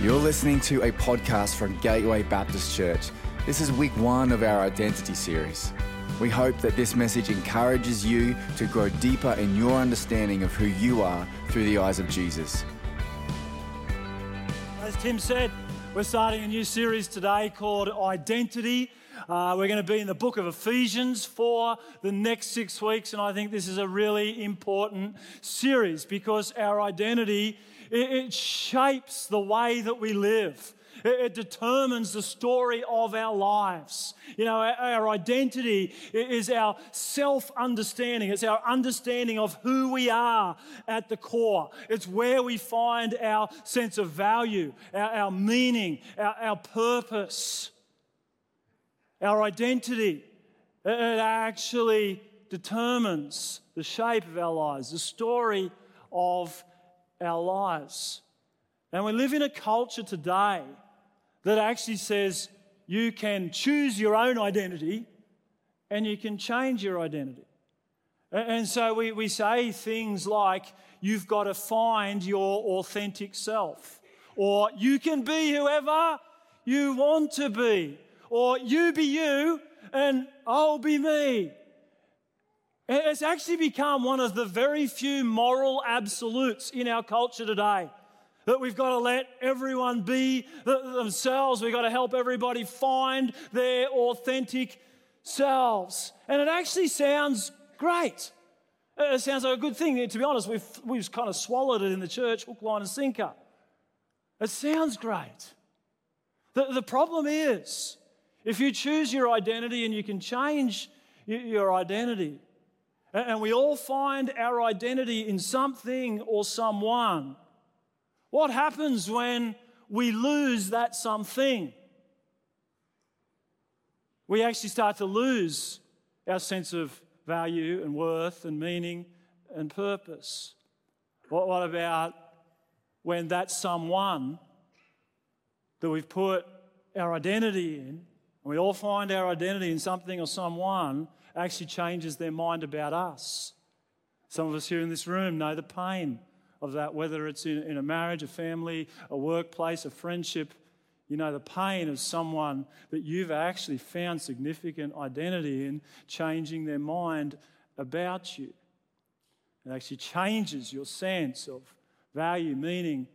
You're listening to a podcast from Gateway Baptist Church. This is week one of our identity series. We hope that this message encourages you to grow deeper in your understanding of who you are through the eyes of Jesus. As Tim said, we're starting a new series today called Identity. Uh, we're going to be in the book of Ephesians for the next six weeks, and I think this is a really important series because our identity it, it shapes the way that we live. It, it determines the story of our lives. You know, our, our identity is our self understanding. It's our understanding of who we are at the core. It's where we find our sense of value, our, our meaning, our, our purpose. Our identity, it actually determines the shape of our lives, the story of our lives. And we live in a culture today that actually says you can choose your own identity and you can change your identity. And so we, we say things like, you've got to find your authentic self, or you can be whoever you want to be, or you be you and I'll be me. It's actually become one of the very few moral absolutes in our culture today. That we've got to let everyone be themselves. We've got to help everybody find their authentic selves. And it actually sounds great. It sounds like a good thing. To be honest, we've, we've kind of swallowed it in the church, hook, line, and sinker. It sounds great. The, the problem is, if you choose your identity and you can change your identity, and we all find our identity in something or someone. What happens when we lose that something? We actually start to lose our sense of value and worth and meaning and purpose. What, what about when that someone that we've put our identity in, and we all find our identity in something or someone, actually changes their mind about us. Some of us here in this room know the pain of that, whether it's in, in a marriage, a family, a workplace, a friendship. You know, the pain of someone that you've actually found significant identity in changing their mind about you. It actually changes your sense of value, meaning,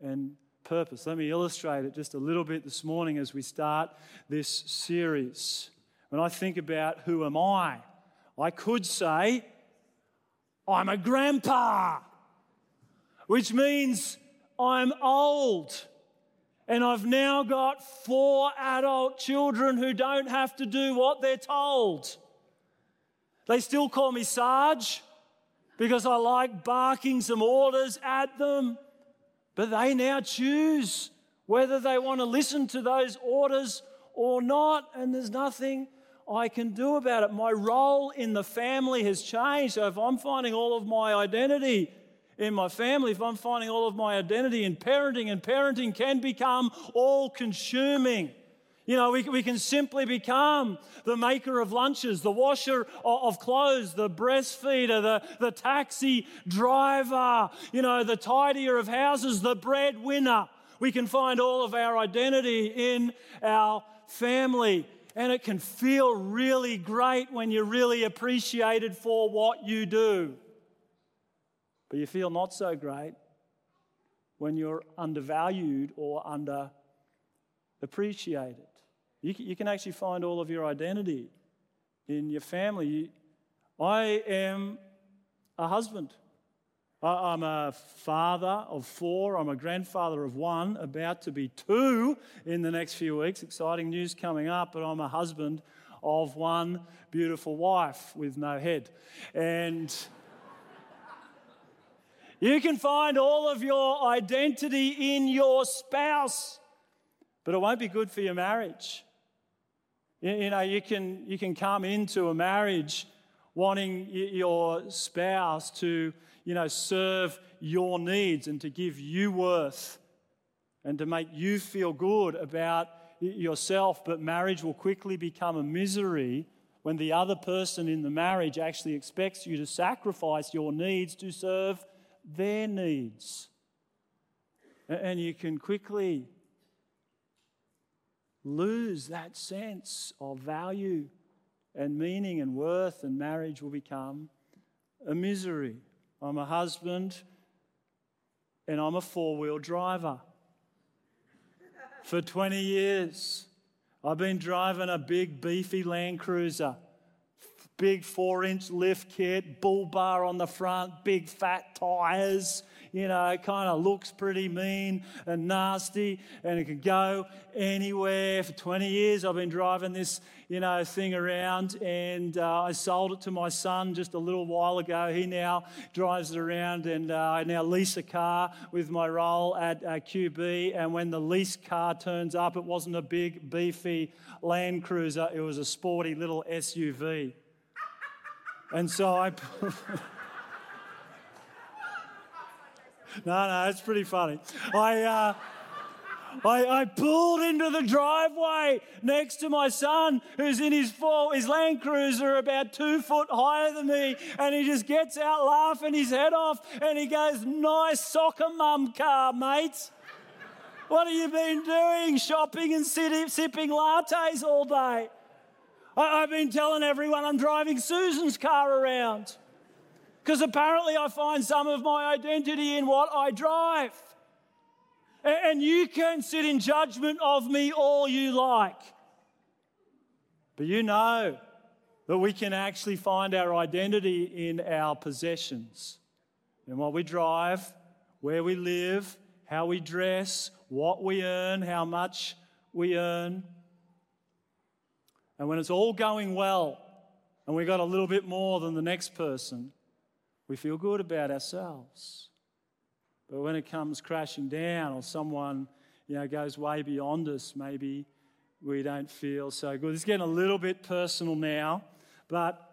and purpose. Let me illustrate it just a little bit this morning as we start this series. When I think about who am I, I could say, I'm a grandpa, which means I'm old. And I've now got four adult children who don't have to do what they're told. They still call me Sarge because I like barking some orders at them. But they now choose whether they want to listen to those orders or not. And there's nothing I can do about it. My role in the family has changed. So if I'm finding all of my identity in my family, if I'm finding all of my identity in parenting, and parenting can become all consuming. You know, we, we can simply become the maker of lunches, the washer of, clothes, the breastfeeder, the, the taxi driver, you know, the tidier of houses, the breadwinner. We can find all of our identity in our family. And it can feel really great when you're really appreciated for what you do. But you feel not so great when you're undervalued or underappreciated. You, can actually find all of your identity in your family. I am a husband. I'm a father of four. I'm a grandfather of one, about to be two in the next few weeks. Exciting news coming up, but I'm a husband of one beautiful wife with no head. And you can find all of your identity in your spouse, but it won't be good for your marriage. You know, you can, you can come into a marriage wanting your spouse to you know, serve your needs and to give you worth and to make you feel good about yourself. But marriage will quickly become a misery when the other person in the marriage actually expects you to sacrifice your needs to serve their needs. And you can quickly lose that sense of value and meaning and worth, and marriage will become a misery. I'm a husband and I'm a four wheel driver. For 20 years, I've been driving a big, beefy Land Cruiser big four inch lift kit, bull bar on the front, big fat tyres. You know, it kind of looks pretty mean and nasty, and it can go anywhere. For 20 years, I've been driving this, you know, thing around, and uh, I sold it to my son just a little while ago. He now drives it around, and uh, I now lease a car with my role at uh, QB. And when the lease car turns up, it wasn't a big, beefy Land Cruiser, it was a sporty little SUV. And so I. no, no, it's pretty funny. I, uh, I, I, pulled into the driveway next to my son, who's in his full, his Land Cruiser about two foot higher than me, and he just gets out laughing his head off, and he goes, "Nice soccer mum car, mate." What have you been doing? Shopping and sitting, sipping lattes all day. I, have been telling everyone I'm driving Susan's car around because apparently I find some of my identity in what I drive. And, you can sit in judgment of me all you like. But you know that we can actually find our identity in our possessions, in what we drive, where we live, how we dress, what we earn, how much we earn. And when it's all going well and we got a little bit more than the next person, we feel good about ourselves. But when it comes crashing down or someone you know, goes way beyond us, maybe we don't feel so good. It's getting a little bit personal now, but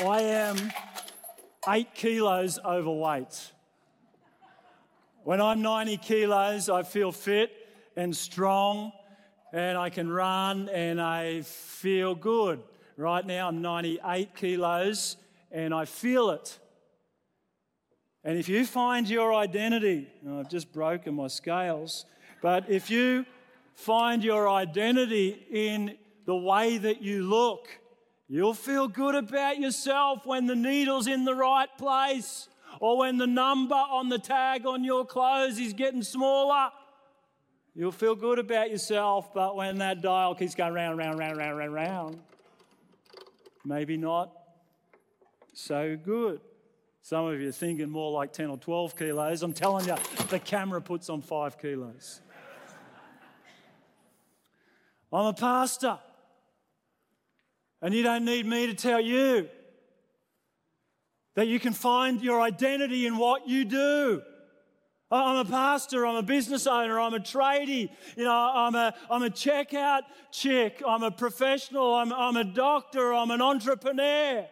I am eight kilos overweight. When I'm 90 kilos, I feel fit and strong and I can run and I feel good. Right now, I'm 98 kilos and I feel it. And if you find your identity, I've just broken my scales, but if you find your identity in the way that you look, you'll feel good about yourself when the needle's in the right place or when the number on the tag on your clothes is getting smaller You'll feel good about yourself, but when that dial keeps going round, round, round, round, round, round, maybe not so good. Some of you are thinking more like 10 or 12 kilos. I'm telling you, the camera puts on five kilos. I'm a pastor. And you don't need me to tell you that you can find your identity in what you do. I'm a pastor, I'm a business owner, I'm a tradie, you know, I'm a, I'm a checkout chick, I'm a professional, I'm, I'm a doctor, I'm an entrepreneur.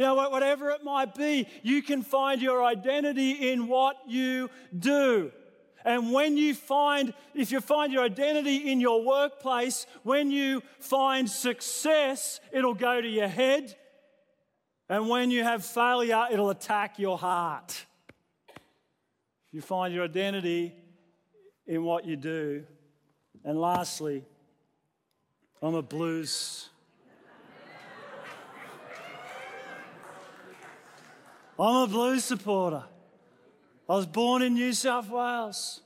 You know, whatever it might be, you can find your identity in what you do. And when you find, if you find your identity in your workplace, when you find success, it'll go to your head. And when you have failure, it'll attack your heart. If You find your identity in what you do. And lastly, I'm a blues. I'm a blues supporter. I was born in New South Wales.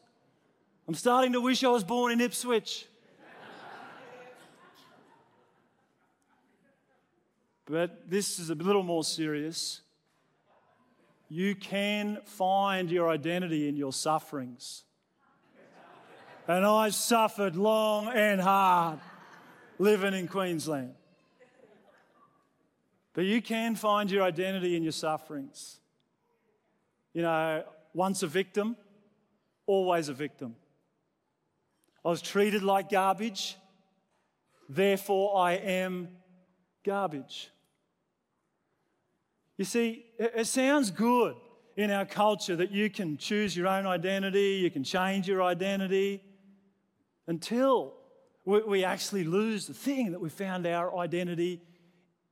I'm starting to wish I was born in Ipswich. but this is a little more serious you can find your identity in your sufferings. And I suffered long and hard living in Queensland. But you can find your identity in your sufferings. You know, once a victim, always a victim. I was treated like garbage, therefore I am garbage. You see, it sounds good in our culture that you can choose your own identity, you can change your identity, until we actually lose the thing that we found our identity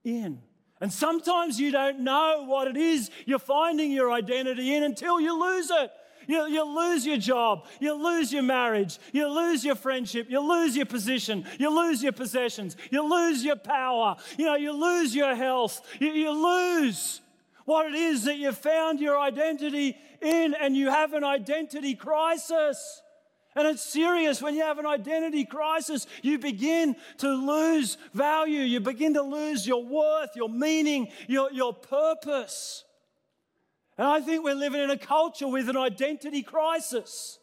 in. And sometimes you don't know what it is you're finding your identity in until you lose it. You, you lose your job. You lose your marriage. You lose your friendship. You lose your position. You lose your possessions. You lose your power. You know, you lose your health. You, you lose what it is that you found your identity in, and you have an identity crisis. And it's serious when you have an identity crisis. You begin to lose value. You begin to lose your worth, your meaning, your, your purpose. And I think we're living in a culture with an identity crisis.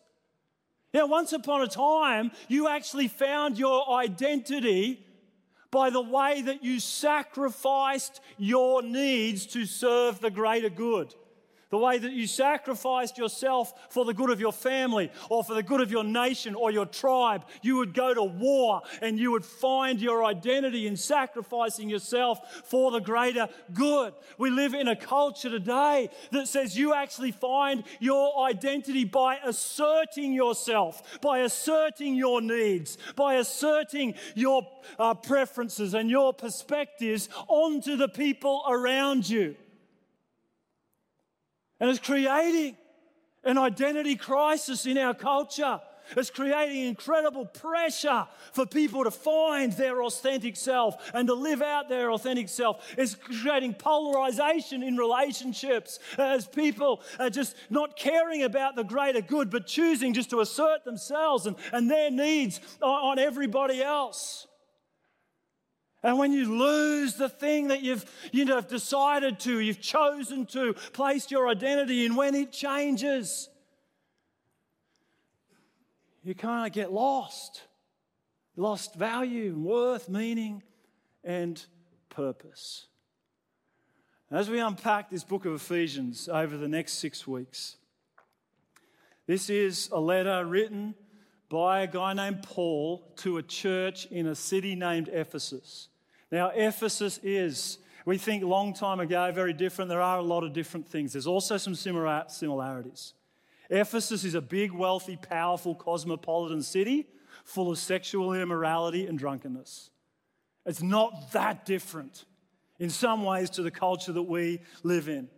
Know, once upon a time, you actually found your identity by the way that you sacrificed your needs to serve the greater good the way that you sacrificed yourself for the good of your family or for the good of your nation or your tribe. You would go to war and you would find your identity in sacrificing yourself for the greater good. We live in a culture today that says you actually find your identity by asserting yourself, by asserting your needs, by asserting your uh, preferences and your perspectives onto the people around you. And it's creating an identity crisis in our culture. It's creating incredible pressure for people to find their authentic self and to live out their authentic self. It's creating polarization in relationships as people are just not caring about the greater good, but choosing just to assert themselves and, and their needs on everybody else. And when you lose the thing that you've you know, decided to, you've chosen to, place your identity in, when it changes, you kind of get lost. Lost value, worth, meaning, and purpose. As we unpack this book of Ephesians over the next six weeks, this is a letter written by a guy named Paul to a church in a city named Ephesus. Now, Ephesus is, we think long time ago, very different. There are a lot of different things. There's also some similarities. Ephesus is a big, wealthy, powerful, cosmopolitan city full of sexual immorality and drunkenness. It's not that different in some ways to the culture that we live in.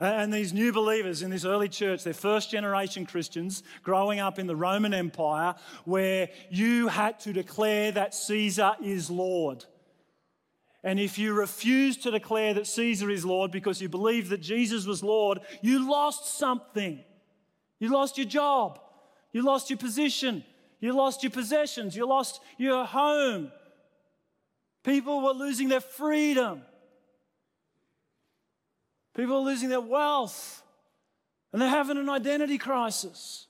And these new believers in this early church, they're first generation Christians growing up in the Roman Empire where you had to declare that Caesar is Lord. And if you refuse to declare that Caesar is Lord because you believe that Jesus was Lord, you lost something. You lost your job. You lost your position. You lost your possessions. You lost your home. People were losing their freedom. People are losing their wealth. And they're having an identity crisis.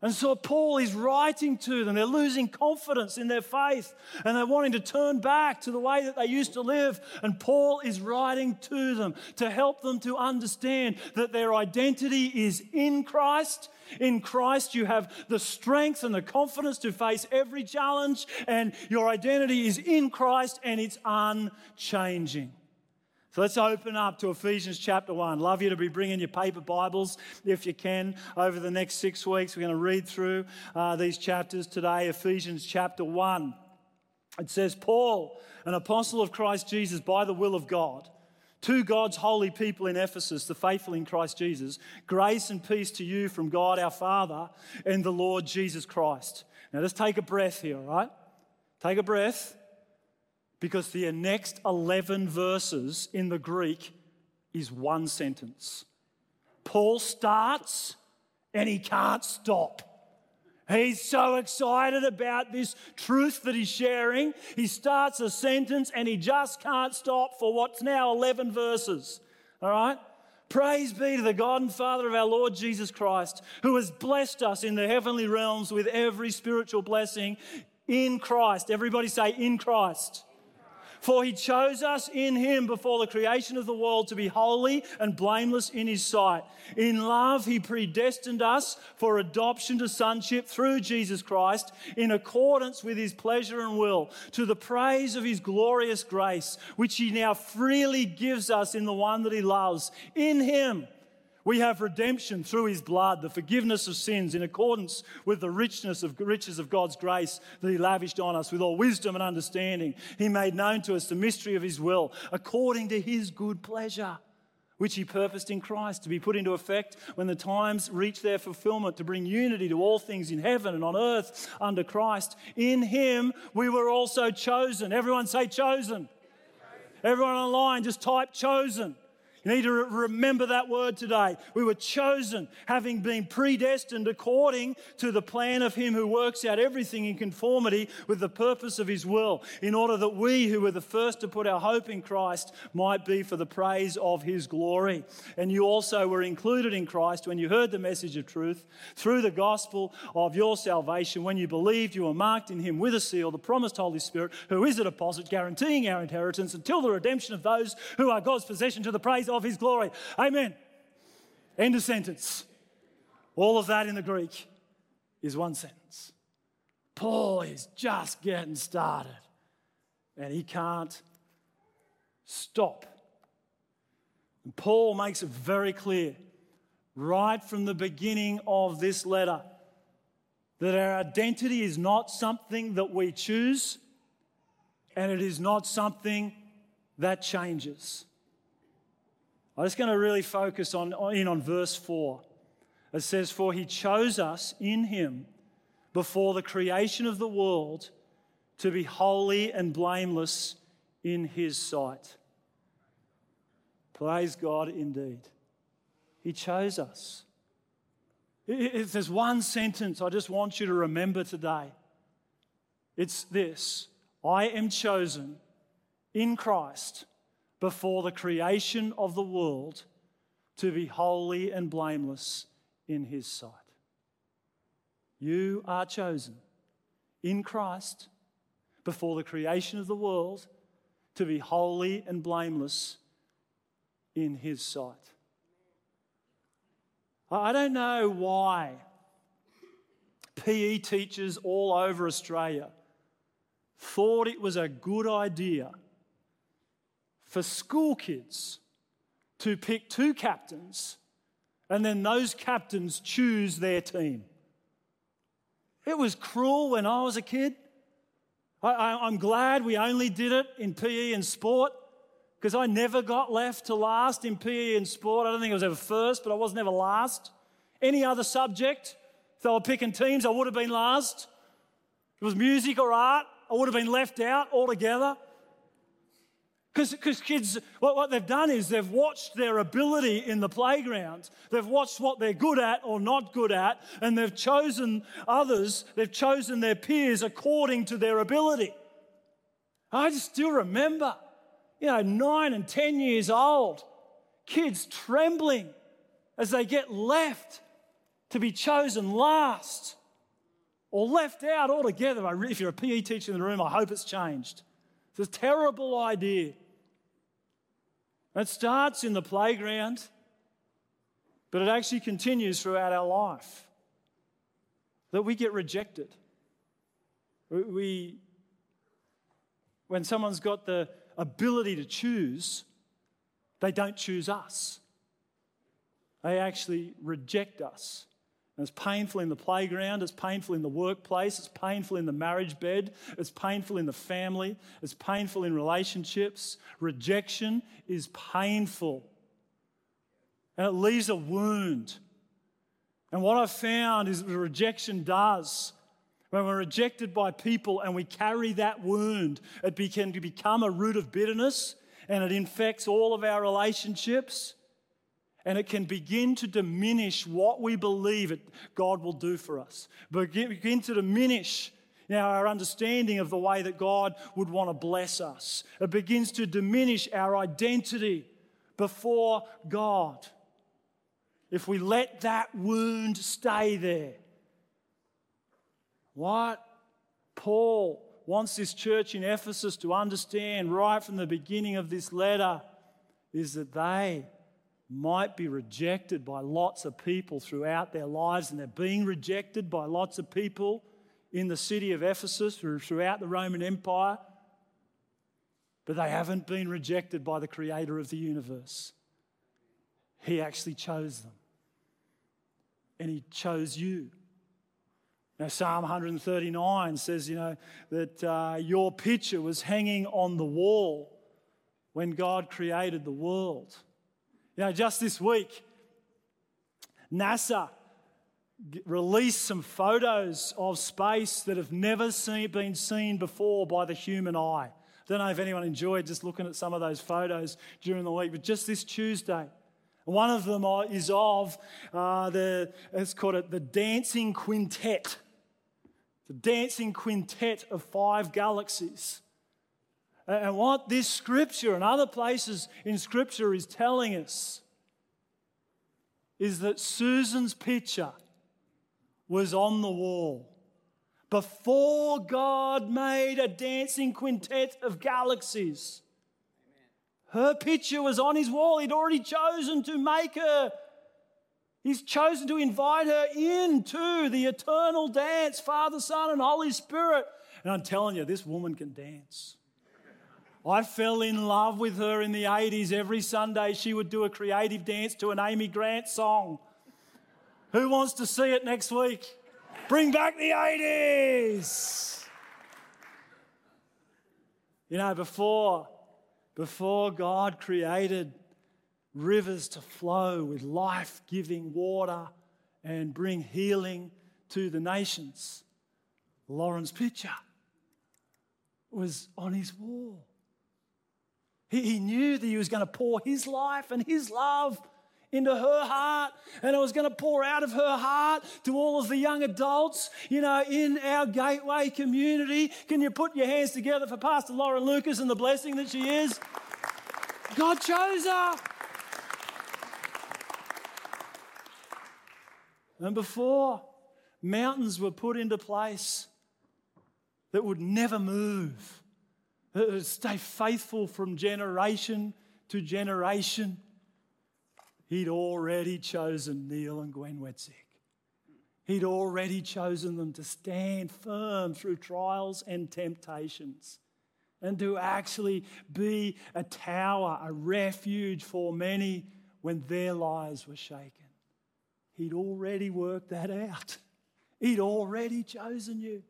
And so Paul is writing to them. They're losing confidence in their faith and they're wanting to turn back to the way that they used to live. And Paul is writing to them to help them to understand that their identity is in Christ. In Christ, you have the strength and the confidence to face every challenge, and your identity is in Christ and it's unchanging. So let's open up to Ephesians chapter 1. Love you to be bringing your paper Bibles if you can over the next six weeks. We're going to read through uh, these chapters today. Ephesians chapter 1. It says, Paul, an apostle of Christ Jesus by the will of God, to God's holy people in Ephesus, the faithful in Christ Jesus, grace and peace to you from God our Father and the Lord Jesus Christ. Now let's take a breath here, all right? Take a breath because the next 11 verses in the Greek is one sentence. Paul starts and he can't stop. He's so excited about this truth that he's sharing. He starts a sentence and he just can't stop for what's now 11 verses. All right? Praise be to the God and Father of our Lord Jesus Christ, who has blessed us in the heavenly realms with every spiritual blessing in Christ. Everybody say, in Christ. For he chose us in him before the creation of the world to be holy and blameless in his sight. In love, he predestined us for adoption to sonship through Jesus Christ in accordance with his pleasure and will, to the praise of his glorious grace, which he now freely gives us in the one that he loves. In him, we have redemption through his blood, the forgiveness of sins in accordance with the richness of riches of God's grace that he lavished on us with all wisdom and understanding. He made known to us the mystery of his will according to his good pleasure which he purposed in Christ to be put into effect when the times reach their fulfillment, to bring unity to all things in heaven and on earth under Christ. In him we were also chosen. Everyone say chosen. Everyone online, just type chosen. You need to re- remember that word today. We were chosen, having been predestined according to the plan of Him who works out everything in conformity with the purpose of His will, in order that we, who were the first to put our hope in Christ, might be for the praise of His glory. And you also were included in Christ when you heard the message of truth through the gospel of your salvation. When you believed, you were marked in Him with a seal, the promised Holy Spirit, who is a deposit guaranteeing our inheritance until the redemption of those who are God's possession to the praise of his glory. Amen. End of sentence. All of that in the Greek is one sentence. Paul is just getting started and he can't stop. And Paul makes it very clear right from the beginning of this letter that our identity is not something that we choose and it is not something that changes. I'm just going to really focus on, in on verse 4. It says, For he chose us in him before the creation of the world to be holy and blameless in his sight. Praise God indeed. He chose us. If there's one sentence I just want you to remember today, it's this I am chosen in Christ before the creation of the world to be holy and blameless in His sight. You are chosen in Christ before the creation of the world to be holy and blameless in His sight. I don't know why PE teachers all over Australia thought it was a good idea for school kids to pick two captains and then those captains choose their team. It was cruel when I was a kid. I, am glad we only did it in PE and sport because I never got left to last in PE and sport. I don't think I was ever first, but I was never last. Any other subject, if they were picking teams, I would have been last. If it was music or art, I would have been left out altogether. Because kids, what, what they've done is they've watched their ability in the playground. They've watched what they're good at or not good at, and they've chosen others, they've chosen their peers according to their ability. I just still remember, you know, nine and 10 years old, kids trembling as they get left to be chosen last or left out altogether. If you're a PE teacher in the room, I hope it's changed. It's a terrible idea. It starts in the playground, but it actually continues throughout our life. That we get rejected. We, when someone's got the ability to choose, they don't choose us. They actually reject us. And it's painful in the playground, it's painful in the workplace, it's painful in the marriage bed, it's painful in the family, it's painful in relationships. Rejection is painful. And it leaves a wound. And what I've found is that rejection does. When we're rejected by people and we carry that wound, it can become a root of bitterness and it infects all of our relationships and it can begin to diminish what we believe it, God will do for us. Begin to diminish now our understanding of the way that God would want to bless us. It begins to diminish our identity before God. If we let that wound stay there. What Paul wants this church in Ephesus to understand right from the beginning of this letter is that they might be rejected by lots of people throughout their lives, and they're being rejected by lots of people in the city of Ephesus or throughout the Roman Empire, but they haven't been rejected by the creator of the universe. He actually chose them, and He chose you. Now, Psalm 139 says, you know, that uh, your picture was hanging on the wall when God created the world. You know, just this week, NASA released some photos of space that have never seen, been seen before by the human eye. I Don't know if anyone enjoyed just looking at some of those photos during the week, but just this Tuesday, one of them is of uh, the, it's called it the Dancing Quintet. The Dancing Quintet of Five Galaxies. And what this scripture and other places in scripture is telling us is that Susan's picture was on the wall. Before God made a dancing quintet of galaxies, her picture was on his wall. He'd already chosen to make her. He's chosen to invite her into the eternal dance, Father, Son, and Holy Spirit. And I'm telling you, this woman can dance. I fell in love with her in the 80s. Every Sunday, she would do a creative dance to an Amy Grant song. Who wants to see it next week? Bring back the 80s. You know, before, before God created rivers to flow with life giving water and bring healing to the nations, Lauren's picture was on his wall. He, he knew that he was going to pour his life and his love into her heart and it was going to pour out of her heart to all of the young adults, you know, in our gateway community. Can you put your hands together for Pastor Lauren Lucas and the blessing that she is? God chose her. And before mountains were put into place that would never move, Uh, uh, stay faithful from generation to generation. He'd already chosen Neil and Gwen Wetzick. He'd already chosen them to stand firm through trials and temptations and to actually be a tower, a refuge for many when their lives were shaken. He'd already worked that out. He'd already chosen you.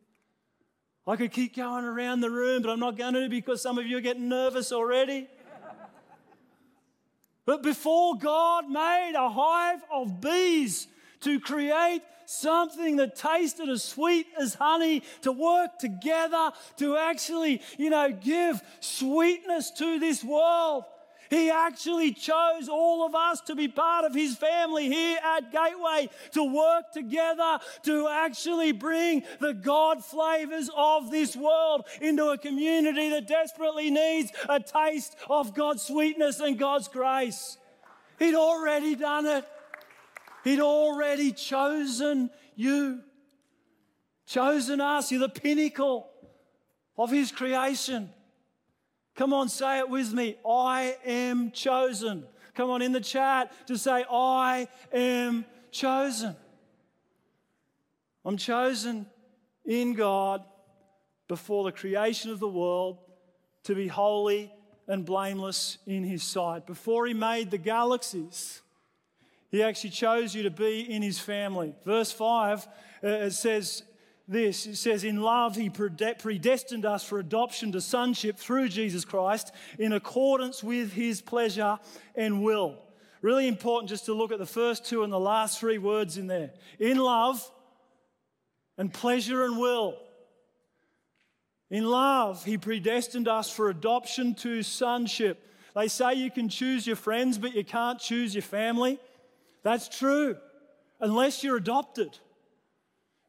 I could keep going around the room, but I'm not going to because some of you are getting nervous already. but before God made a hive of bees to create something that tasted as sweet as honey, to work together, to actually, you know, give sweetness to this world, he actually chose all of us to be part of His family here at Gateway, to work together to actually bring the God flavors of this world into a community that desperately needs a taste of God's sweetness and God's grace. He'd already done it, He'd already chosen you, chosen us. You're the pinnacle of His creation. Come on, say it with me. I am chosen. Come on in the chat to say, I am chosen. I'm chosen in God before the creation of the world to be holy and blameless in His sight. Before He made the galaxies, He actually chose you to be in His family. Verse 5, uh, it says, this. It says, In love, He predestined us for adoption to sonship through Jesus Christ in accordance with His pleasure and will. Really important just to look at the first two and the last three words in there. In love and pleasure and will. In love, He predestined us for adoption to sonship. They say you can choose your friends, but you can't choose your family. That's true, unless you're adopted.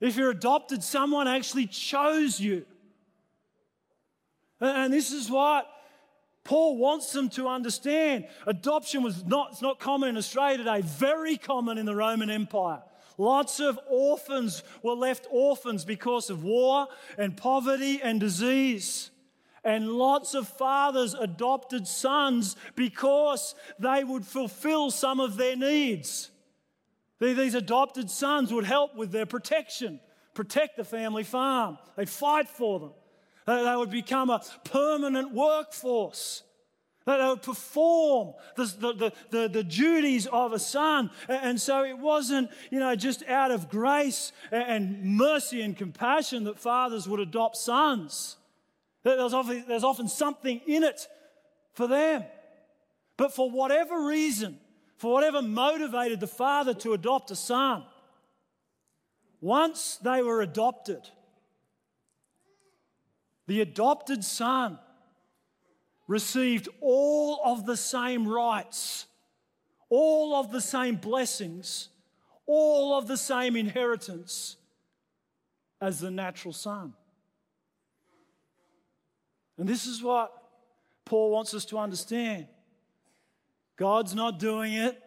If you're adopted, someone actually chose you. And this is what Paul wants them to understand. Adoption was not, it's not common in Australia today, very common in the Roman Empire. Lots of orphans were left orphans because of war and poverty and disease. And lots of fathers adopted sons because they would fulfill some of their needs. These adopted sons would help with their protection, protect the family farm. They'd fight for them. They would become a permanent workforce. They would perform the, the, the, the, duties of a son. And so it wasn't, you know, just out of grace and mercy and compassion that fathers would adopt sons. There's often, there's often something in it for them. But for whatever reason, for whatever motivated the father to adopt a son, once they were adopted, the adopted son received all of the same rights, all of the same blessings, all of the same inheritance as the natural son. And this is what Paul wants us to understand. God's not doing it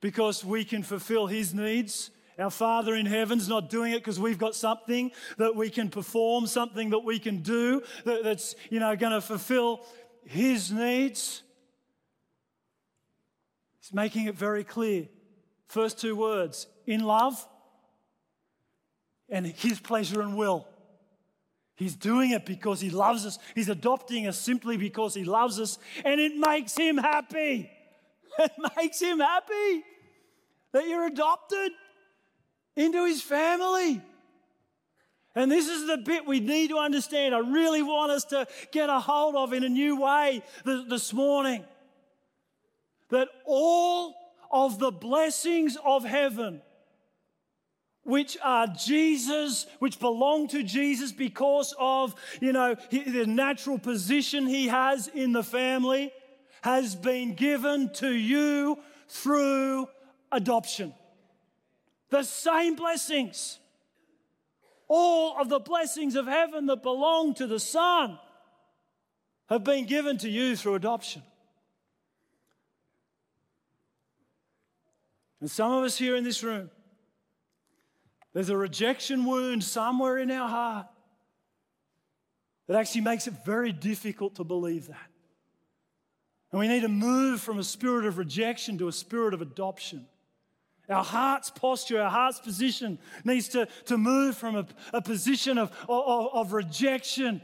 because we can fulfill his needs. Our Father in heaven's not doing it because we've got something that we can perform, something that we can do that, that's, you know, going to fulfill his needs. He's making it very clear. First two words in love and his pleasure and will. He's doing it because he loves us. He's adopting us simply because he loves us, and it makes him happy. It makes him happy that you're adopted into his family. And this is the bit we need to understand. I really want us to get a hold of in a new way this morning. That all of the blessings of heaven which are Jesus, which belong to Jesus because of, you know, the natural position he has in the family, has been given to you through adoption. The same blessings. All of the blessings of heaven that belong to the Son have been given to you through adoption. And some of us here in this room, there's a rejection wound somewhere in our heart that actually makes it very difficult to believe that. And we need to move from a spirit of rejection to a spirit of adoption. Our heart's posture, our heart's position needs to, to move from a, a position of, of, of rejection,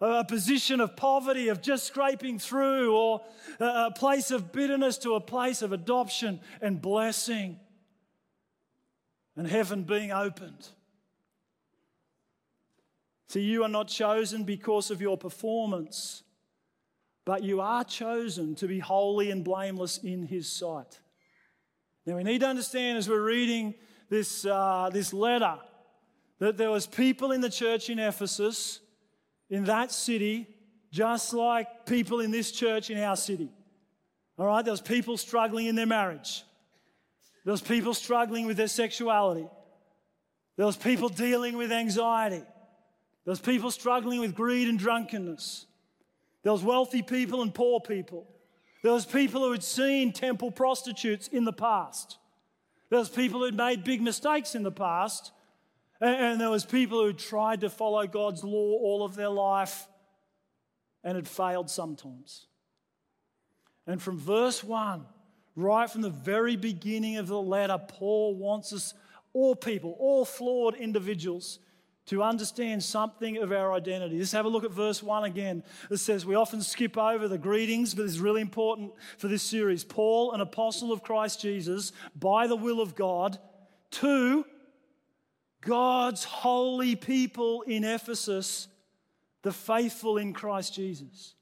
a position of poverty, of just scraping through, or a place of bitterness to a place of adoption and blessing and heaven being opened. See, you are not chosen because of your performance, but you are chosen to be holy and blameless in His sight. Now, we need to understand as we're reading this, uh, this letter that there was people in the church in Ephesus, in that city, just like people in this church in our city. All right, there was people struggling in their marriage. There was people struggling with their sexuality. There was people dealing with anxiety. There was people struggling with greed and drunkenness. There was wealthy people and poor people. There was people who had seen temple prostitutes in the past. There was people who'd made big mistakes in the past. And there was people who tried to follow God's law all of their life and had failed sometimes. And from verse 1 Right from the very beginning of the letter, Paul wants us, all people, all flawed individuals, to understand something of our identity. Let's have a look at verse 1 again. It says, We often skip over the greetings, but it's really important for this series. Paul, an apostle of Christ Jesus, by the will of God, to God's holy people in Ephesus, the faithful in Christ Jesus.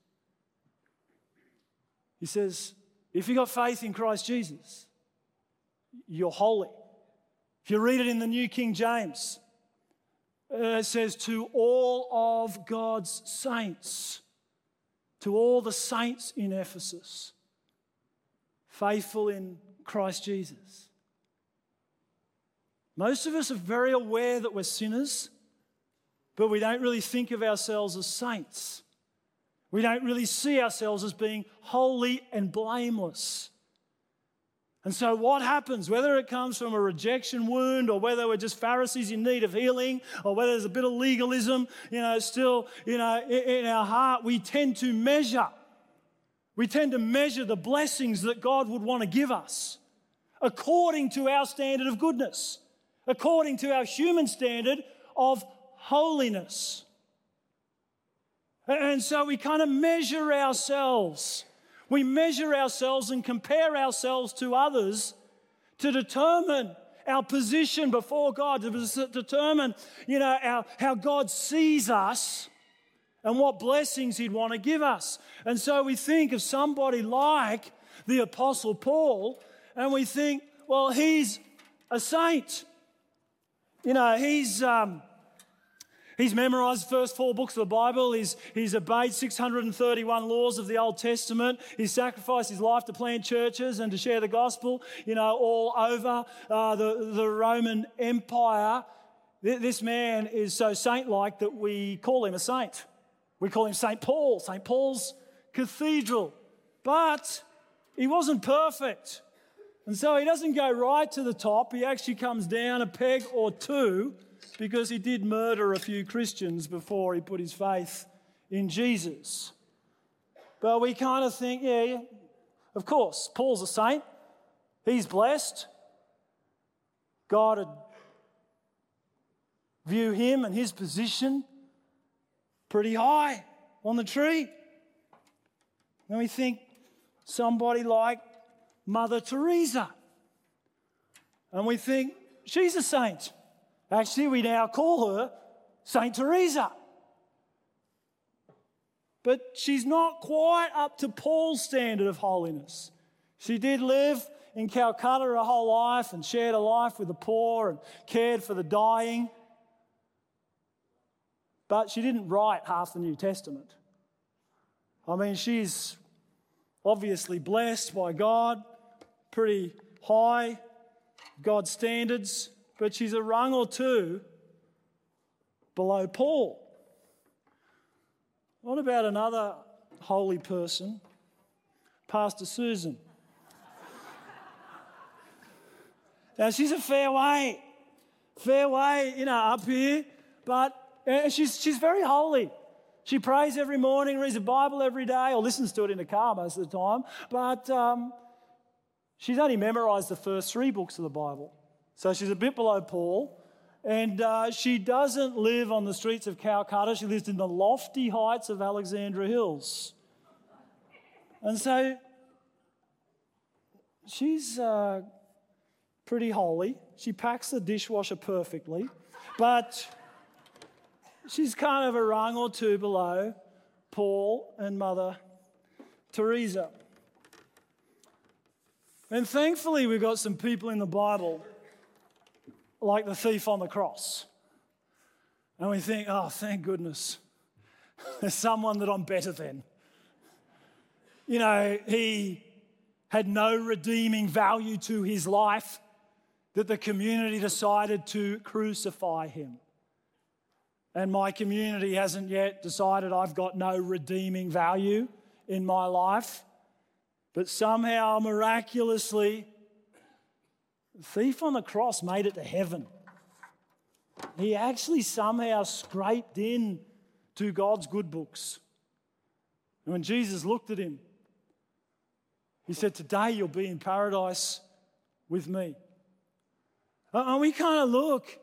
He says, if you've got faith in Christ Jesus, you're holy. If you read it in the New King James, Uh, it says, To all of God's saints, to all the saints in Ephesus, faithful in Christ Jesus. Most of us are very aware that we're sinners, but we don't really think of ourselves as saints. We don't really see ourselves as being holy and blameless. And so, what happens, whether it comes from a rejection wound or whether we're just Pharisees in need of healing or whether there's a bit of legalism, you know, still, you know, in our heart, we tend to measure. We tend to measure the blessings that God would want to give us according to our standard of goodness, according to our human standard of holiness. And so we kind of measure ourselves. We measure ourselves and compare ourselves to others to determine our position before God, to determine, you know, our, how God sees us and what blessings He'd want to give us. And so we think of somebody like the Apostle Paul, and we think, well, he's a saint. You know, he's. Um, He's memorized the first four books of the Bible. He's, he's obeyed 631 laws of the Old Testament. He's sacrificed his life to plant churches and to share the gospel, you know, all over uh, the, the Roman Empire. This man is so saint like that we call him a saint. We call him St. Paul, St. Paul's Cathedral. But he wasn't perfect. And so he doesn't go right to the top, he actually comes down a peg or two because he did murder a few Christians before he put his faith in Jesus. But we kind of think, yeah, yeah, of course, Paul's a saint. He's blessed. God would view him and his position pretty high on the tree. And we think somebody like Mother Teresa. And we think she's a saint. Actually, we now call her St. Teresa. But she's not quite up to Paul's standard of holiness. She did live in Calcutta her whole life and shared a life with the poor and cared for the dying. But she didn't write half the New Testament. I mean, she's obviously blessed by God, pretty high God's standards but she's a rung or two below Paul. What about another holy person? Pastor Susan. now, she's a fair way, fair way, you know, up here, but uh, she's, she's very holy. She prays every morning, reads the Bible every day, or listens to it in the car most of the time, but um, she's only memorized the first three books of the Bible. So she's a bit below Paul. And uh, she doesn't live on the streets of Calcutta. She lives in the lofty heights of Alexandra Hills. And so she's uh, pretty holy. She packs the dishwasher perfectly. But she's kind of a rung or two below Paul and Mother Teresa. And thankfully, we've got some people in the Bible like the thief on the cross. And we think, oh, thank goodness, there's someone that I'm better than. You know, he had no redeeming value to his life that the community decided to crucify him. And my community hasn't yet decided I've got no redeeming value in my life. But somehow, miraculously, the thief on the cross made it to heaven. He actually somehow scraped in to God's good books. And when Jesus looked at him, he said, Today you'll be in paradise with me. Uh, and we kind of look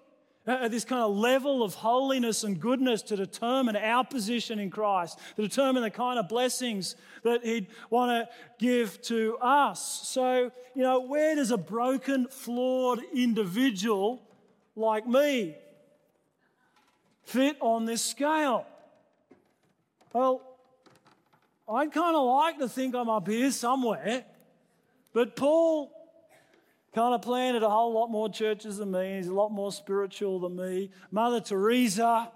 Uh, uh, this kind of level of holiness and goodness to determine our position in Christ, to determine the kind of blessings that He'd want to give to us. So, you know, where does a broken, flawed individual like me fit on this scale? Well, I'd kind of like to think I'm up here somewhere, but Paul kind of planted a whole lot more churches than me. He's a lot more spiritual than me. Mother Teresa,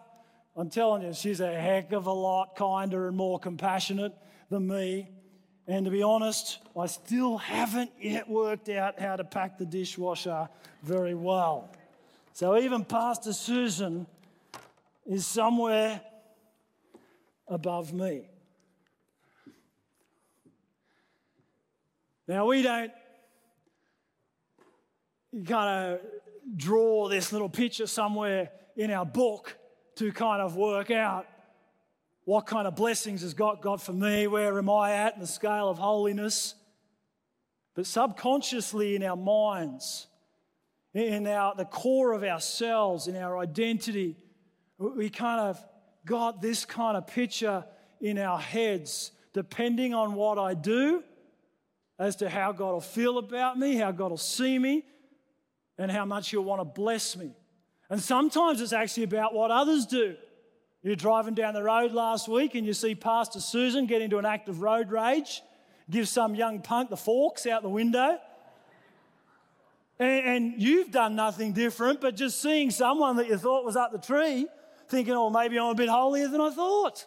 I'm telling you, she's a heck of a lot kinder and more compassionate than me. And to be honest, I still haven't yet worked out how to pack the dishwasher very well. So even Pastor Susan is somewhere above me. Now, we don't kind of draw this little picture somewhere in our book to kind of work out what kind of blessings has God got for me? Where am I at in the scale of holiness? But subconsciously in our minds, in our, the core of ourselves, in our identity, we kind of got this kind of picture in our heads, depending on what I do, as to how God will feel about me, how God will see me, and how much you'll want to bless me. And sometimes it's actually about what others do. You're driving down the road last week and you see Pastor Susan get into an act of road rage, give some young punk the forks out the window. And, and you've done nothing different, but just seeing someone that you thought was up the tree, thinking, oh, maybe I'm a bit holier than I thought.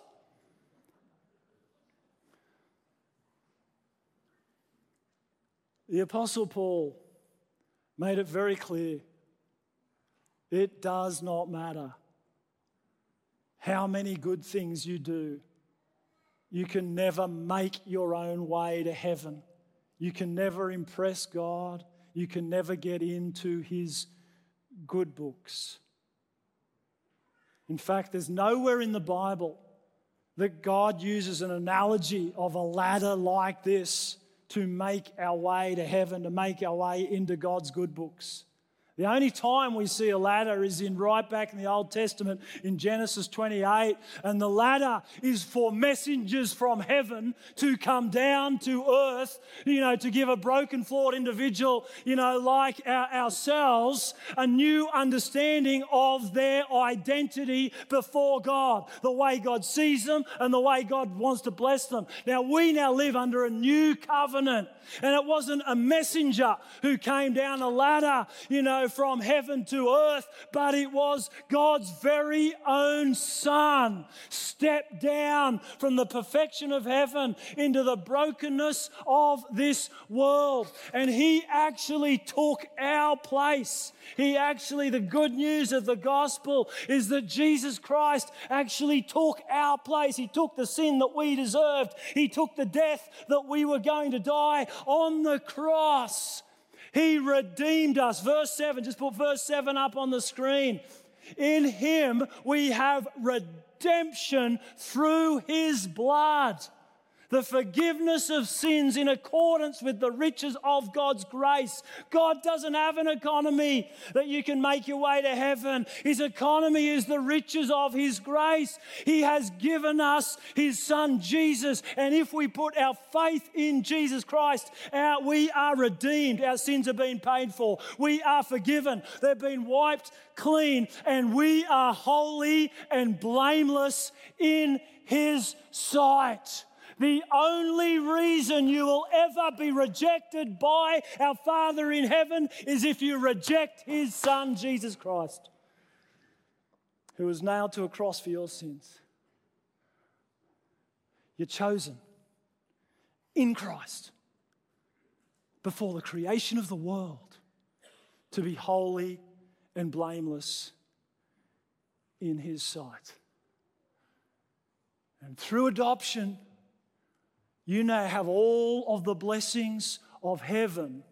The Apostle Paul made it very clear it does not matter how many good things you do. You can never make your own way to heaven. You can never impress God. You can never get into His good books. In fact, there's nowhere in the Bible that God uses an analogy of a ladder like this to make our way to heaven, to make our way into God's good books. The only time we see a ladder is in right back in the Old Testament in Genesis 28. And the ladder is for messengers from heaven to come down to earth, you know, to give a broken, flawed individual, you know, like our, ourselves, a new understanding of their identity before God, the way God sees them and the way God wants to bless them. Now, we now live under a new covenant. And it wasn't a messenger who came down a ladder, you know, from heaven to earth, but it was God's very own Son stepped down from the perfection of heaven into the brokenness of this world. And He actually took our place. He actually, the good news of the gospel is that Jesus Christ actually took our place. He took the sin that we deserved, He took the death that we were going to die on the cross. He redeemed us. Verse 7, just put verse 7 up on the screen. In Him we have redemption through His blood the forgiveness of sins in accordance with the riches of God's grace. God doesn't have an economy that you can make your way to heaven. His economy is the riches of His grace. He has given us His Son Jesus, and if we put our faith in Jesus Christ, our, we are redeemed. Our sins have been paid for. We are forgiven. They've been wiped clean, and we are holy and blameless in His sight. The only reason you will ever be rejected by our Father in heaven is if you reject His Son, Jesus Christ, who was nailed to a cross for your sins. You're chosen in Christ before the creation of the world to be holy and blameless in His sight. And through adoption, you now have all of the blessings of heaven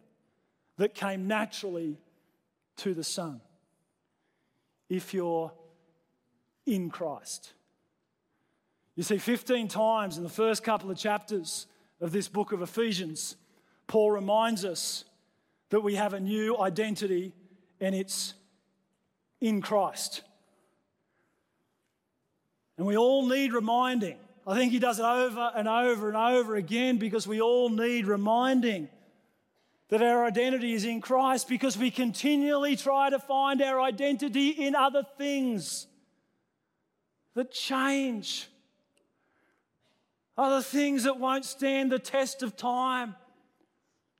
that came naturally to the Son if you're in Christ. You see, 15 times in the first couple of chapters of this book of Ephesians, Paul reminds us that we have a new identity and it's in Christ. And we all need reminding I think he does it over and over and over again because we all need reminding that our identity is in Christ because we continually try to find our identity in other things that change, other things that won't stand the test of time.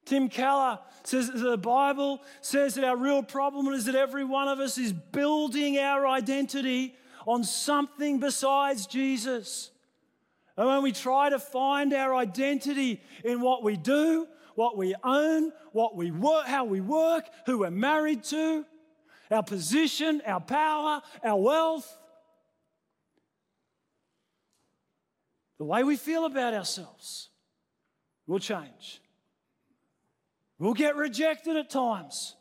Tim Keller says that the Bible says that our real problem is that every one of us is building our identity on something besides Jesus. And when we try to find our identity in what we do, what we own, what we work, how we work, who we're married to, our position, our power, our wealth, the way we feel about ourselves will change. We'll get rejected at times,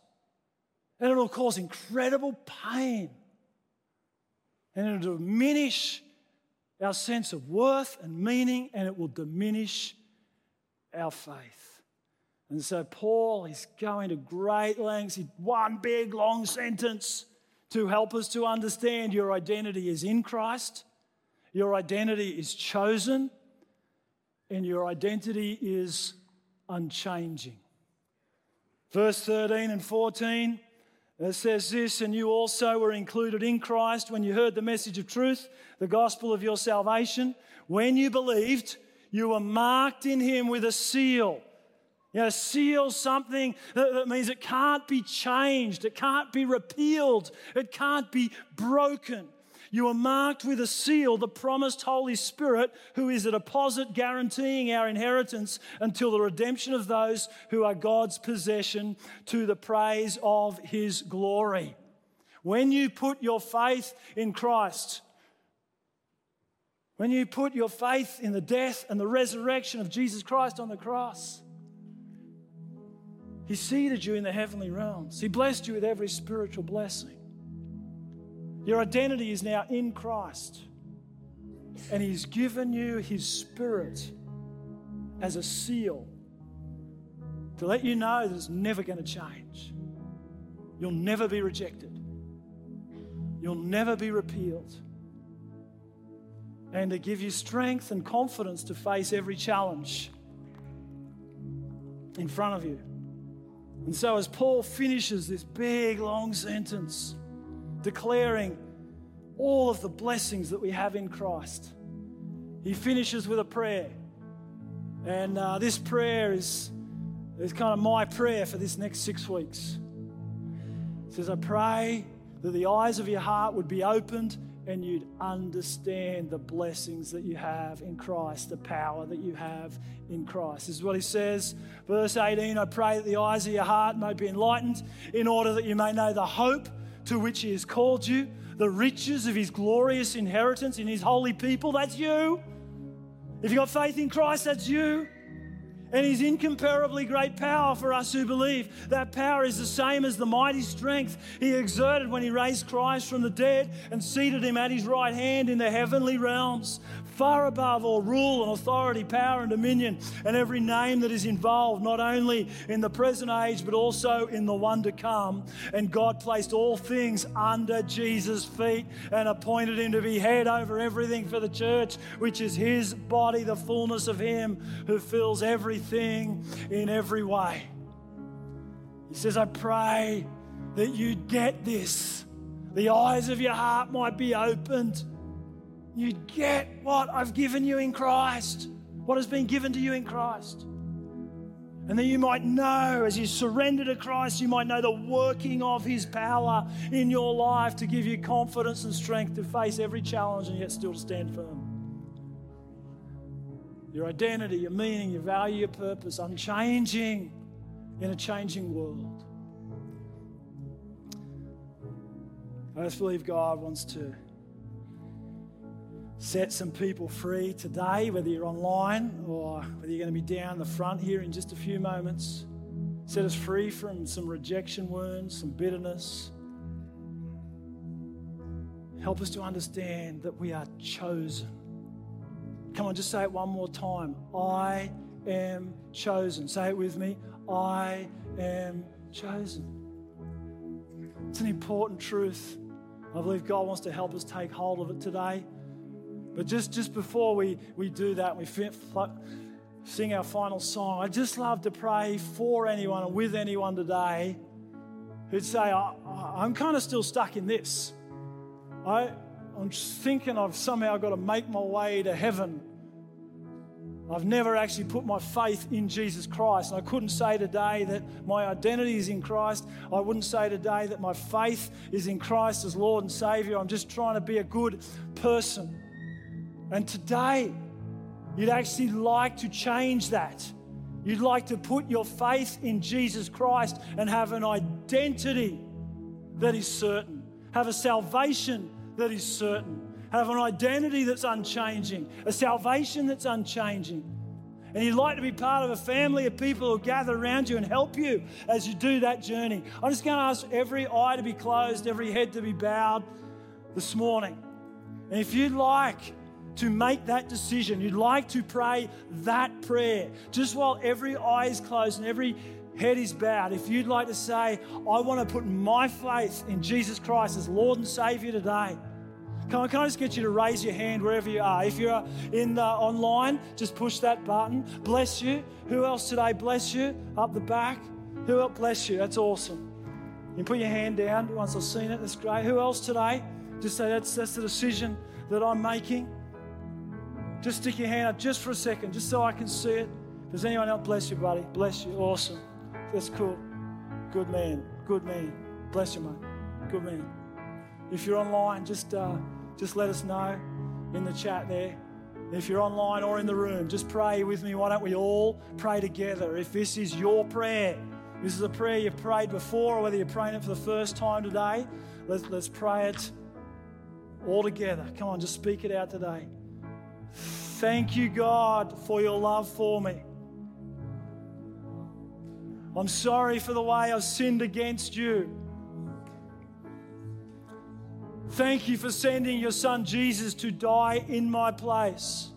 and it'll cause incredible pain, and it'll diminish our sense of worth and meaning, and it will diminish our faith. And so, Paul is going to great lengths, one big long sentence to help us to understand your identity is in Christ, your identity is chosen, and your identity is unchanging. Verse 13 and 14 it says this, and you also were included in Christ when you heard the message of truth, the gospel of your salvation. When you believed, you were marked in him with a seal. You know, seal something that, that, means it can't be changed, it can't be repealed, it can't be broken. You are marked with a seal, the promised Holy Spirit, who is a deposit guaranteeing our inheritance until the redemption of those who are God's possession to the praise of His glory. When you put your faith in Christ, when you put your faith in the death and the resurrection of Jesus Christ on the cross, He seated you in the heavenly realms. He blessed you with every spiritual blessing. Your identity is now in Christ, and He's given you His Spirit as a seal to let you know that it's never going to change. You'll never be rejected, you'll never be repealed and to give you strength and confidence to face every challenge in front of you. And so, as Paul finishes this big, long sentence, declaring all of the blessings that we have in Christ, he finishes with a prayer. And uh, this prayer is, is kind of my prayer for this next six weeks. It says, I pray that the eyes of your heart would be opened and you'd understand the blessings that you have in Christ, the power that you have in Christ. This is what he says. Verse 18 I pray that the eyes of your heart may be enlightened, in order that you may know the hope to which he has called you, the riches of his glorious inheritance in his holy people. That's you. If you've got faith in Christ, that's you and his incomparably great power for us who believe. That power is the same as the mighty strength he exerted when he raised Christ from the dead and seated him at his right hand in the heavenly realms, far above all rule and authority, power and dominion, and every name that is involved, not only in the present age, but also in the one to come. And God placed all things under Jesus' feet and appointed him to be head over everything for the church, which is his body, the fullness of him who fills everything in every way. He says, I pray that you get this. The eyes of your heart might be opened. You get what I've given you in Christ, what has been given to you in Christ. And that you might know, as you surrender to Christ, you might know the working of His power in your life to give you confidence and strength to face every challenge and yet still to stand firm your identity, your meaning, your value, your purpose, unchanging in a changing world. I just believe God wants to set some people free today, whether you're online or whether you're going to be down the front here in just a few moments. Set us free from some rejection wounds, some bitterness. Help us to understand that we are chosen Come on, just say it one more time. I am chosen. Say it with me. I am chosen. It's an important truth. I believe God wants to help us take hold of it today. But just, just before we, we do that, we sing our final song, I'd just love to pray for anyone and with anyone today who'd say, I'm kind of still stuck in this. I, I'm thinking I've somehow got to make my way to heaven. I've never actually put my faith in Jesus Christ. And I couldn't say today that my identity is in Christ. I wouldn't say today that my faith is in Christ as Lord and Savior. I'm just trying to be a good person. And today, you'd actually like to change that. You'd like to put your faith in Jesus Christ and have an identity that is certain, have a salvation that is certain, have an identity that's unchanging, a salvation that's unchanging. And you'd like to be part of a family of people who gather around you and help you as you do that journey. I'm just going to ask every eye to be closed, every head to be bowed this morning. And if you'd like to make that decision, you'd like to pray that prayer, just while every eye is closed and every head is bowed, if you'd like to say, I want to put my faith in Jesus Christ as Lord and Savior today. Can I, can I just get you to raise your hand wherever you are? If you're in the online, just push that button. Bless you. Who else today? Bless you. Up the back. Who else? Bless you. That's awesome. You can put your hand down once I've seen it. That's great. Who else today? Just say that's that's the decision that I'm making. Just stick your hand up just for a second, just so I can see it. Does anyone else bless you, buddy? Bless you. Awesome. That's cool. Good man. Good man. Bless you, mate. Good man. If you're online, just uh, just let us know in the chat there. If you're online or in the room, just pray with me. Why don't we all pray together? If this is your prayer, this is a prayer you've prayed before, or whether you're praying it for the first time today, let's, let's pray it all together. Come on, just speak it out today. Thank you, God, for your love for me. I'm sorry for the way I've sinned against you. Thank you for sending your son Jesus to die in my place.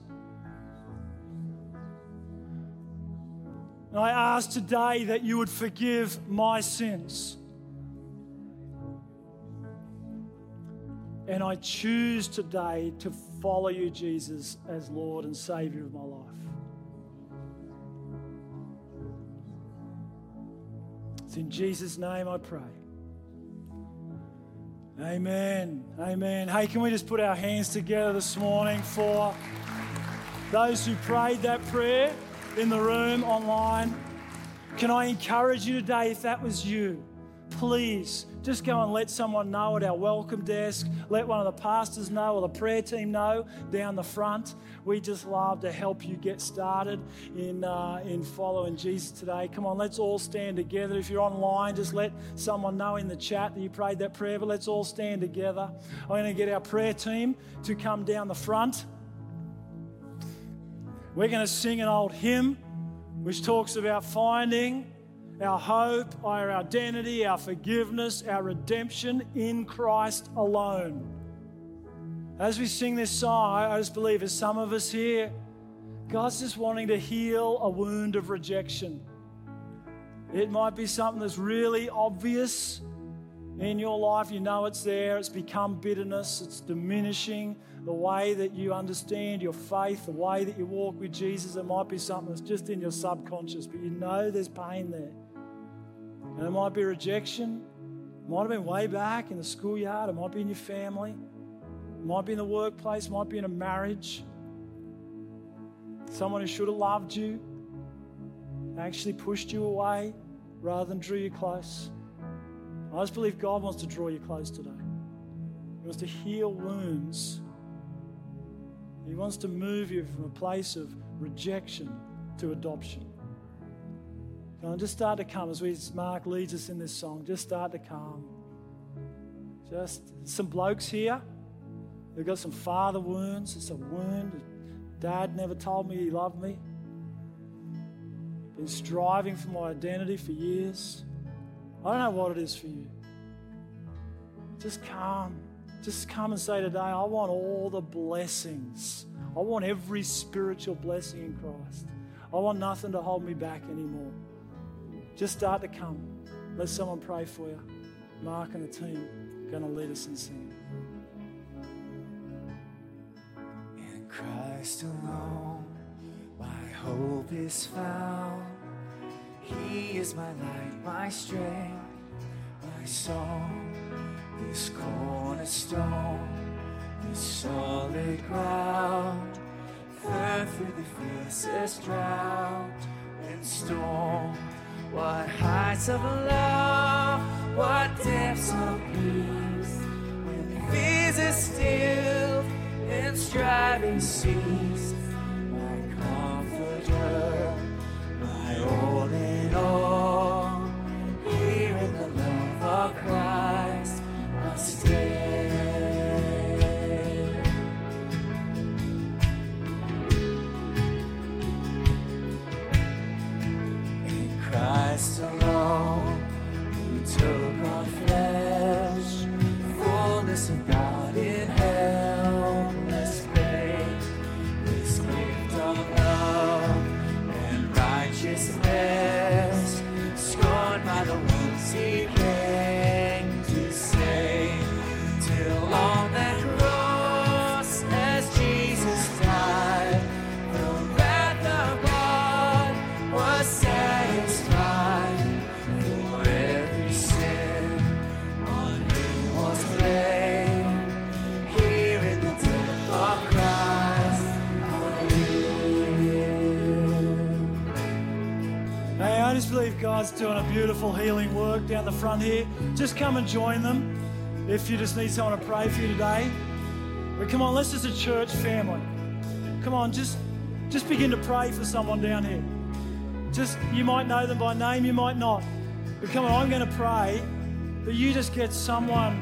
And I ask today that you would forgive my sins. And mm. I choose today to follow you, Jesus, as Lord and Savior of my life. It's in Jesus' name I pray. Amen. Amen. Hey, can we just put our hands together this morning for those who prayed that prayer in the room, online? Can I encourage you today, if that was you, please just go and let someone know at our welcome desk. Let one of the pastors know or the prayer team know down the front. We just love to help you get started in, uh, in following Jesus today. Come on, let's all stand together. If you're online, just let someone know in the chat that you prayed that prayer, but let's all stand together. I'm going to get our prayer team to come down the front. We're going to sing an old hymn which talks about finding our hope, our identity, our forgiveness, our redemption in Christ alone. As we sing this song, I just believe as some of us here, God's just wanting to heal a wound of rejection. It might be something that's really obvious in your life. You know it's there, it's become bitterness, it's diminishing the way that you understand your faith, the way that you walk with Jesus. It might be something that's just in your subconscious, but you know there's pain there. And it might be rejection. It might have been way back in the schoolyard. It might be in your family. It might be in the workplace. It might be in a marriage. Someone who should have loved you actually pushed you away rather than drew you close. I just believe God wants to draw you close today. He wants to heal wounds. He wants to move you from a place of rejection to adoption. Come just start to come as we Mark leads us in this song. Just start to come. Just some blokes here. They've got some father wounds. It's a wound. Dad never told me he loved me. Been striving for my identity for years. I don't know what it is for you. Just come. Just come and say today, I want all the blessings. I want every spiritual blessing in Christ. I want nothing to hold me back anymore. Just start to come. Let someone pray for you. Mark and the team are going to lead us in singing. In Christ alone, my hope is found. He is my light, my strength, my song. This cornerstone, this solid ground, firm through the fiercest drought and storm. What heights of love, what depths of peace, when fears are still and striving cease. My comforter, my all in all, work down the front here. Just come and join them if you just need someone to pray for you today. But come on, let's just a church family. Come on, just just begin to pray for someone down here. Just you might know them by name, you might not. But come on, I'm going to pray that you just get someone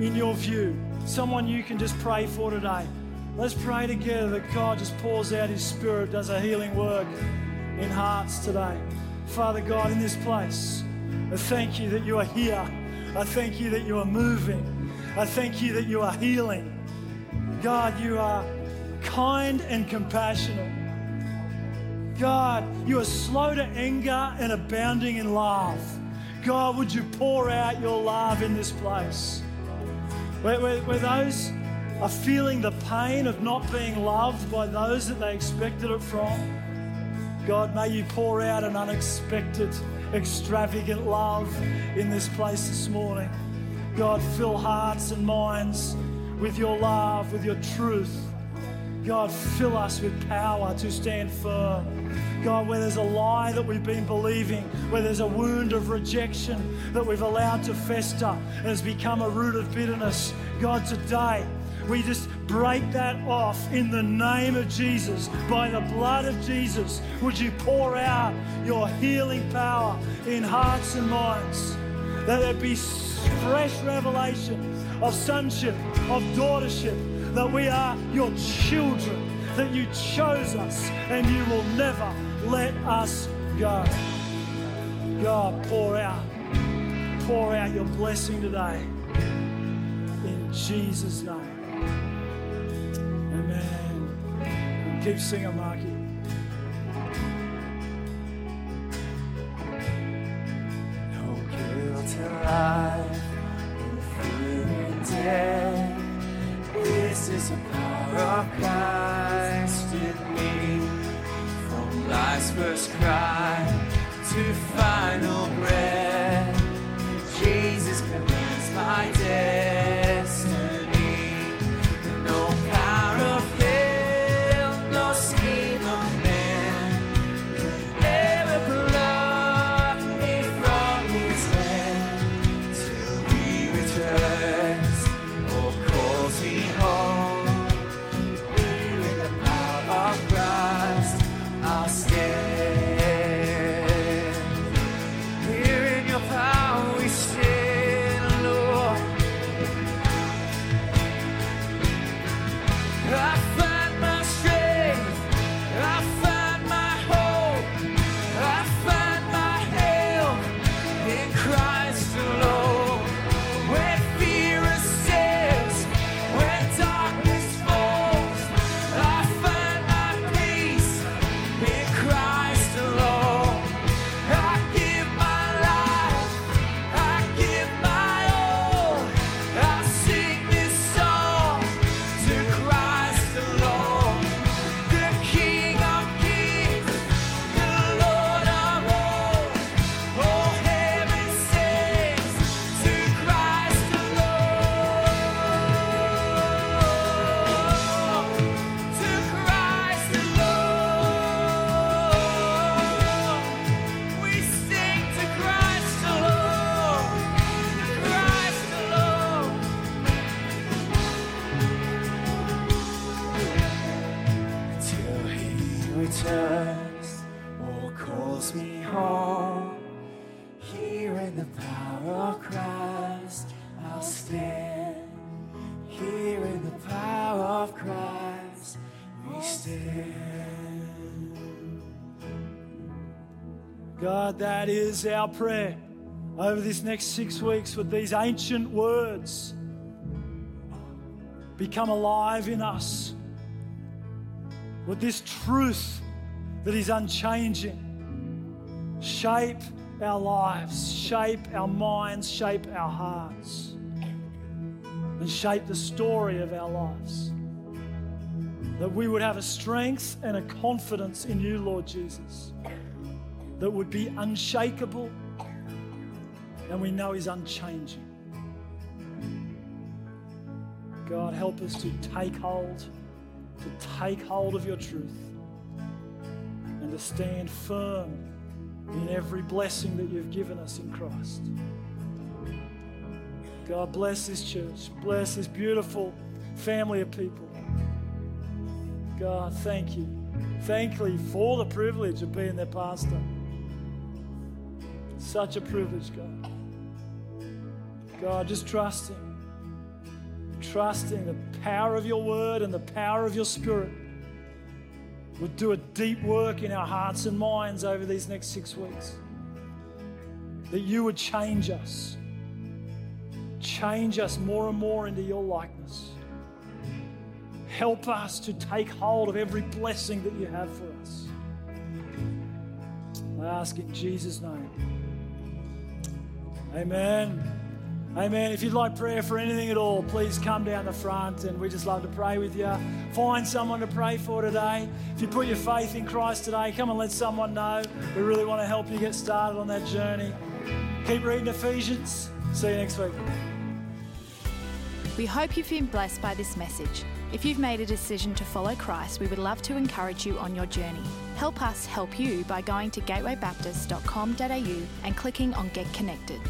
in your view, someone you can just pray for today. Let's pray together that God just pours out His Spirit, does a healing work in hearts today. Father God, in this place, I thank you that you are here. I thank you that you are moving. I thank you that you are healing. God, you are kind and compassionate. God, you are slow to anger and abounding in love. God, would you pour out your love in this place? Where, where, where those are feeling the pain of not being loved by those that they expected it from, God, may you pour out an unexpected, extravagant love in this place this morning. God, fill hearts and minds with your love, with your truth. God, fill us with power to stand firm. God, where there's a lie that we've been believing, where there's a wound of rejection that we've allowed to fester and has become a root of bitterness, God, today we just break that off in the name of Jesus. By the blood of Jesus, would you pour out your healing power in hearts and minds? That there be fresh revelation of sonship, of daughtership, that we are your children, that you chose us and you will never let us go. God, pour out, pour out your blessing today. In Jesus' name. Keep singing, Marky. No guilt in life, no fear in death. This is the power of Christ in me. From life's first cry to final breath, that is our prayer over this next six weeks with these ancient words become alive in us. With this truth that is unchanging, shape our lives, shape our minds, shape our hearts, and shape the story of our lives. That we would have a strength and a confidence in you, Lord Jesus that would be unshakable and we know is unchanging. God, help us to take hold, to take hold of your truth and to stand firm in every blessing that you've given us in Christ. God bless this church. Bless this beautiful family of people. God, thank you. Thank you for the privilege of being their pastor. Such a privilege, God. God, just trusting. Trusting the power of your word and the power of your spirit would do a deep work in our hearts and minds over these next six weeks. That you would change us, change us more and more into your likeness. Help us to take hold of every blessing that you have for us. I ask in Jesus' name. Amen. Amen. If you'd like prayer for anything at all, please come down the front and we just love to pray with you. Find someone to pray for today. If you put your faith in Christ today, come and let someone know. We really want to help you get started on that journey. Keep reading Ephesians. See you next week. We hope you've been blessed by this message. If you've made a decision to follow Christ, we would love to encourage you on your journey. Help us help you by going to gatewaybaptist.com.au and clicking on Get Connected.